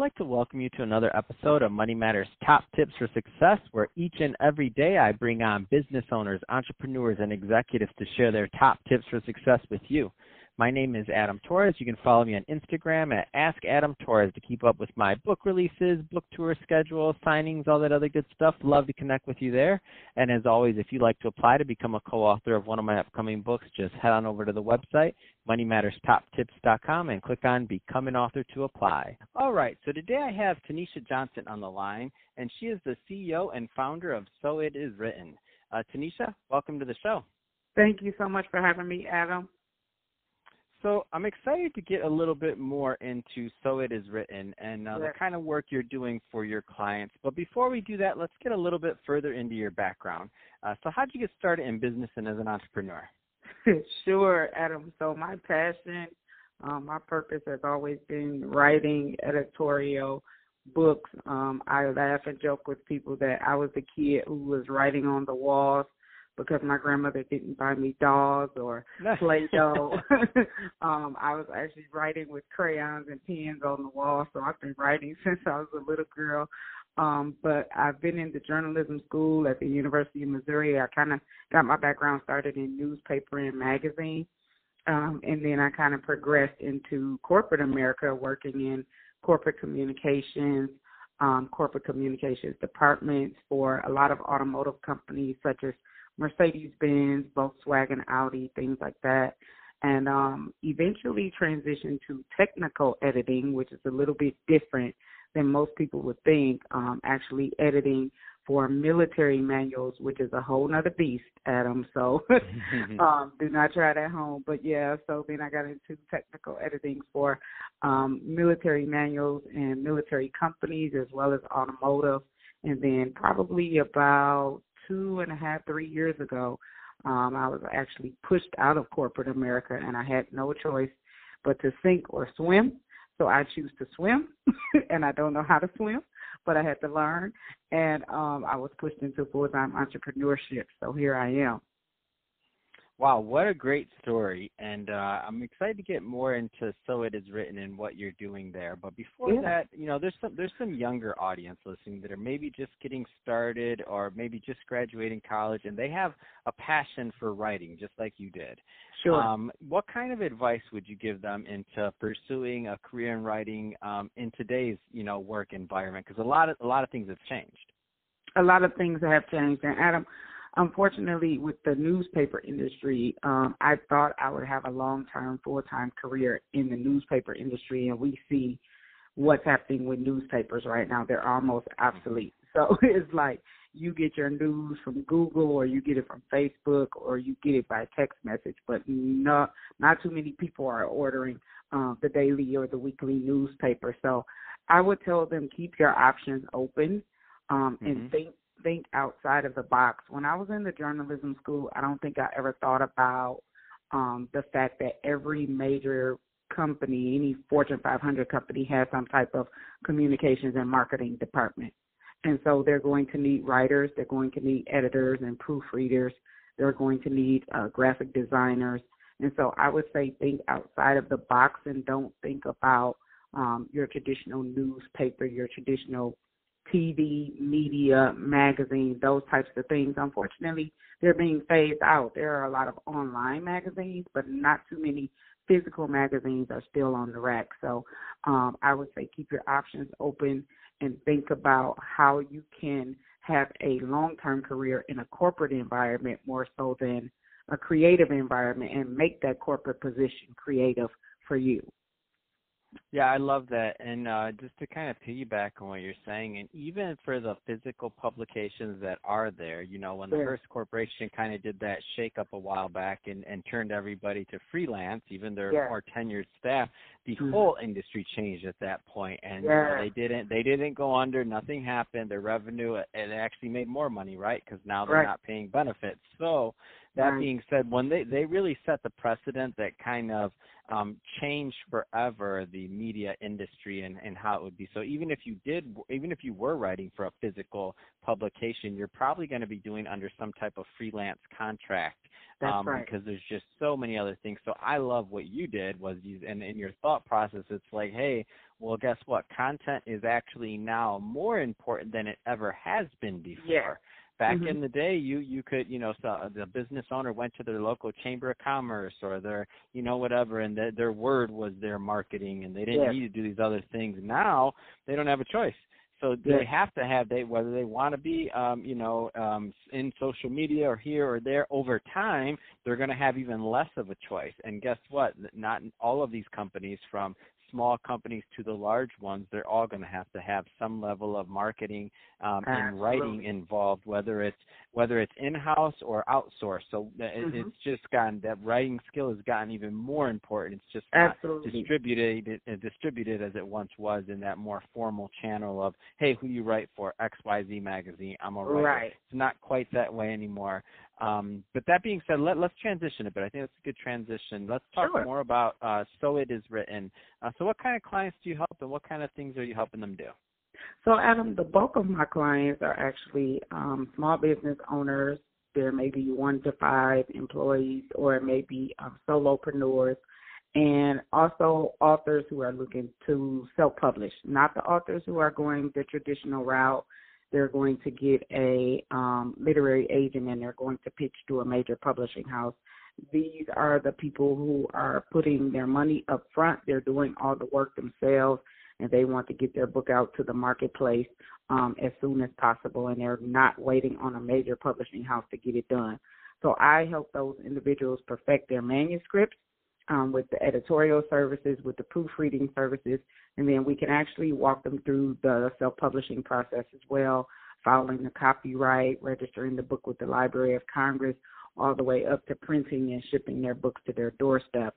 like to welcome you to another episode of Money Matters Top Tips for Success, where each and every day I bring on business owners, entrepreneurs, and executives to share their top tips for success with you. My name is Adam Torres. You can follow me on Instagram at Ask Adam Torres to keep up with my book releases, book tour schedule, signings, all that other good stuff. Love to connect with you there. And as always, if you'd like to apply to become a co-author of one of my upcoming books, just head on over to the website, moneymatterstoptips.com, and click on Become an Author to apply. All right, so today I have Tanisha Johnson on the line, and she is the CEO and founder of So It Is Written. Uh, Tanisha, welcome to the show. Thank you so much for having me, Adam. So I'm excited to get a little bit more into So It Is Written and uh, the kind of work you're doing for your clients. But before we do that, let's get a little bit further into your background. Uh, so how did you get started in business and as an entrepreneur? sure, Adam. So my passion, um, my purpose has always been writing editorial books. Um, I laugh and joke with people that I was the kid who was writing on the walls because my grandmother didn't buy me dolls or Play-Doh. um, I was actually writing with crayons and pens on the wall, so I've been writing since I was a little girl. Um, but I've been in the journalism school at the University of Missouri. I kind of got my background started in newspaper and magazine. Um, and then I kind of progressed into corporate America, working in corporate communications, um, corporate communications departments for a lot of automotive companies such as Mercedes Benz, Volkswagen, Audi, things like that. And um, eventually transitioned to technical editing, which is a little bit different than most people would think. Um, actually, editing for military manuals, which is a whole nother beast, Adam. So um, do not try that at home. But yeah, so then I got into technical editing for um, military manuals and military companies as well as automotive. And then probably about two and a half, three years ago, um, I was actually pushed out of corporate America and I had no choice but to sink or swim. So I choose to swim and I don't know how to swim, but I had to learn and um I was pushed into full time entrepreneurship. So here I am. Wow, what a great story. And uh, I'm excited to get more into So It Is Written and what you're doing there. But before yeah. that, you know, there's some there's some younger audience listening that are maybe just getting started or maybe just graduating college and they have a passion for writing just like you did. Sure. Um, what kind of advice would you give them into pursuing a career in writing um, in today's, you know, work environment? Because a lot of a lot of things have changed. A lot of things have changed. And Adam, unfortunately, with the newspaper industry, um, I thought I would have a long term, full time career in the newspaper industry, and we see what's happening with newspapers right now. They're almost obsolete. So it's like you get your news from Google or you get it from Facebook or you get it by text message, but not not too many people are ordering uh, the daily or the weekly newspaper. So I would tell them keep your options open um, mm-hmm. and think think outside of the box. When I was in the journalism school, I don't think I ever thought about um, the fact that every major company, any Fortune 500 company, has some type of communications and marketing department. And so they're going to need writers, they're going to need editors and proofreaders, they're going to need uh, graphic designers. And so I would say think outside of the box and don't think about um, your traditional newspaper, your traditional TV, media, magazine, those types of things. Unfortunately, they're being phased out. There are a lot of online magazines, but not too many physical magazines are still on the rack. So um, I would say keep your options open and think about how you can have a long term career in a corporate environment more so than a creative environment and make that corporate position creative for you. Yeah, I love that. And uh, just to kind of piggyback on what you're saying, and even for the physical publications that are there, you know, when the first Corporation kind of did that shake up a while back and, and turned everybody to freelance, even their yeah. more tenured staff, the mm-hmm. whole industry changed at that point. And yeah. you know, they didn't they didn't go under, nothing happened. Their revenue it actually made more money, right? Because now they're right. not paying benefits. So that right. being said, when they they really set the precedent that kind of um, changed forever the media industry and, and how it would be. So even if you did, even if you were writing for a physical publication, you're probably going to be doing under some type of freelance contract That's um, right. Because there's just so many other things. So I love what you did was you, and in your thought process, it's like, hey, well, guess what? Content is actually now more important than it ever has been before. Yeah. Back mm-hmm. in the day, you you could you know so the business owner went to their local chamber of commerce or their you know whatever, and the, their word was their marketing, and they didn't yes. need to do these other things. Now they don't have a choice. So they have to have they whether they want to be um, you know um, in social media or here or there over time they're going to have even less of a choice. And guess what? Not all of these companies from small companies to the large ones, they're all going to have to have some level of marketing um, and writing involved, whether it's whether it's in-house or outsourced. So mm-hmm. it's just gotten that writing skill has gotten even more important. It's just Absolutely. not distributed uh, distributed as it once was in that more formal channel of hey, who you write for? X Y Z magazine. I'm a writer. Right. It's not quite that way anymore. Um, but that being said, let, us transition a bit. I think that's a good transition. Let's talk sure. more about uh, So It Is Written. Uh, so, what kind of clients do you help, and what kind of things are you helping them do? So, Adam, the bulk of my clients are actually um, small business owners. There may be one to five employees, or it may be um, solopreneurs, and also authors who are looking to self-publish. Not the authors who are going the traditional route they're going to get a um, literary agent and they're going to pitch to a major publishing house. These are the people who are putting their money up front. They're doing all the work themselves and they want to get their book out to the marketplace um, as soon as possible and they're not waiting on a major publishing house to get it done. So I help those individuals perfect their manuscripts um, with the editorial services, with the proofreading services, and then we can actually walk them through the self-publishing process as well, filing the copyright, registering the book with the Library of Congress, all the way up to printing and shipping their books to their doorstep.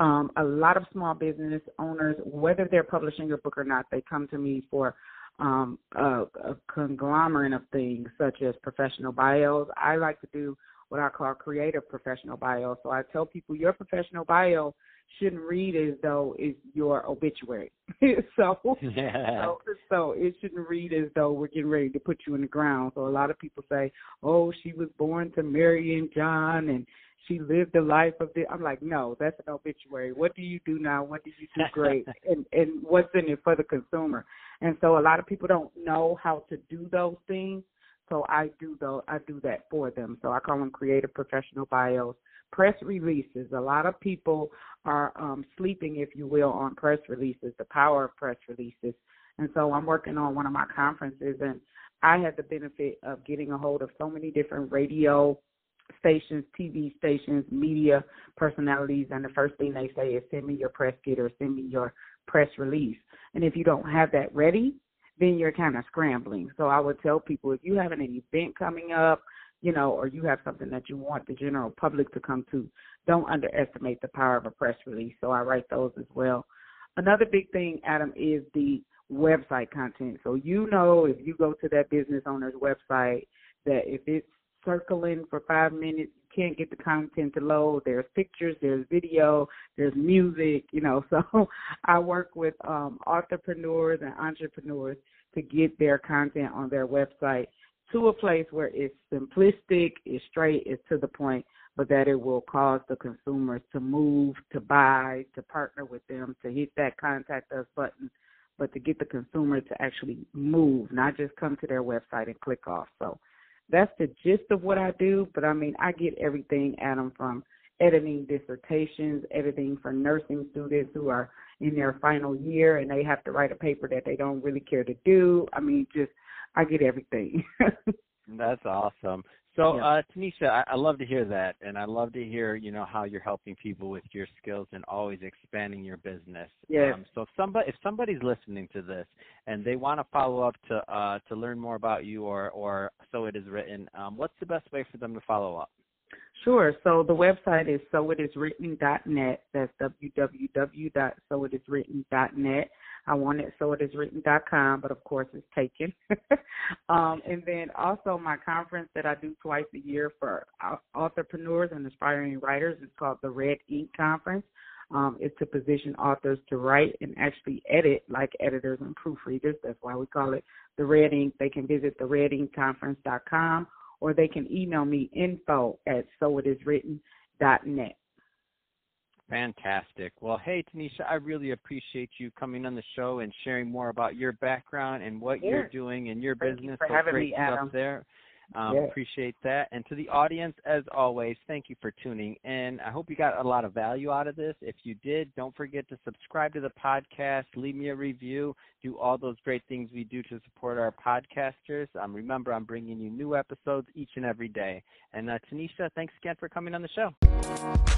Um, a lot of small business owners, whether they're publishing a book or not, they come to me for um, a, a conglomerate of things such as professional bios. I like to do what I call creative professional bio. So I tell people your professional bio shouldn't read as though it's your obituary. so, yeah. so so it shouldn't read as though we're getting ready to put you in the ground. So a lot of people say, "Oh, she was born to Mary and John and she lived the life of the." I'm like, "No, that's an obituary. What do you do now? What did you do great? and and what's in it for the consumer?" And so a lot of people don't know how to do those things. So I do though I do that for them. So I call them creative professional bios. Press releases. A lot of people are um, sleeping, if you will, on press releases. The power of press releases. And so I'm working on one of my conferences, and I had the benefit of getting a hold of so many different radio stations, TV stations, media personalities, and the first thing they say is send me your press kit or send me your press release. And if you don't have that ready, then you're kind of scrambling. So I would tell people if you have an event coming up, you know, or you have something that you want the general public to come to, don't underestimate the power of a press release. So I write those as well. Another big thing, Adam, is the website content. So you know if you go to that business owner's website that if it's circling for five minutes, can't get the content to load. There's pictures, there's video, there's music, you know. So I work with um entrepreneurs and entrepreneurs to get their content on their website to a place where it's simplistic, it's straight, it's to the point, but that it will cause the consumers to move, to buy, to partner with them, to hit that contact us button, but to get the consumer to actually move, not just come to their website and click off. So that's the gist of what I do. But I mean, I get everything, Adam, from editing dissertations, editing for nursing students who are in their final year and they have to write a paper that they don't really care to do. I mean, just I get everything. That's awesome. So, yeah. uh, Tanisha, I, I love to hear that, and I love to hear, you know, how you're helping people with your skills and always expanding your business. Yeah. Um, so, if somebody, if somebody's listening to this and they want to follow up to uh, to learn more about you, or or so it is written, um, what's the best way for them to follow up? Sure. So the website is soitiswritten.net. That's www.soitiswritten.net. I wanted soitiswritten.com, but of course it's taken. um, and then also my conference that I do twice a year for entrepreneurs and aspiring writers is called the Red Ink Conference. Um, it's to position authors to write and actually edit like editors and proofreaders. That's why we call it the Red Ink. They can visit the red ink redinkconference.com or they can email me info at soitiswritten.net. Fantastic. Well, hey, Tanisha, I really appreciate you coming on the show and sharing more about your background and what yeah. you're doing in your Thank business. You for so having me, Adam. there. Um, yeah. Appreciate that. And to the audience, as always, thank you for tuning in. I hope you got a lot of value out of this. If you did, don't forget to subscribe to the podcast, leave me a review, do all those great things we do to support our podcasters. Um, remember, I'm bringing you new episodes each and every day. And uh, Tanisha, thanks again for coming on the show.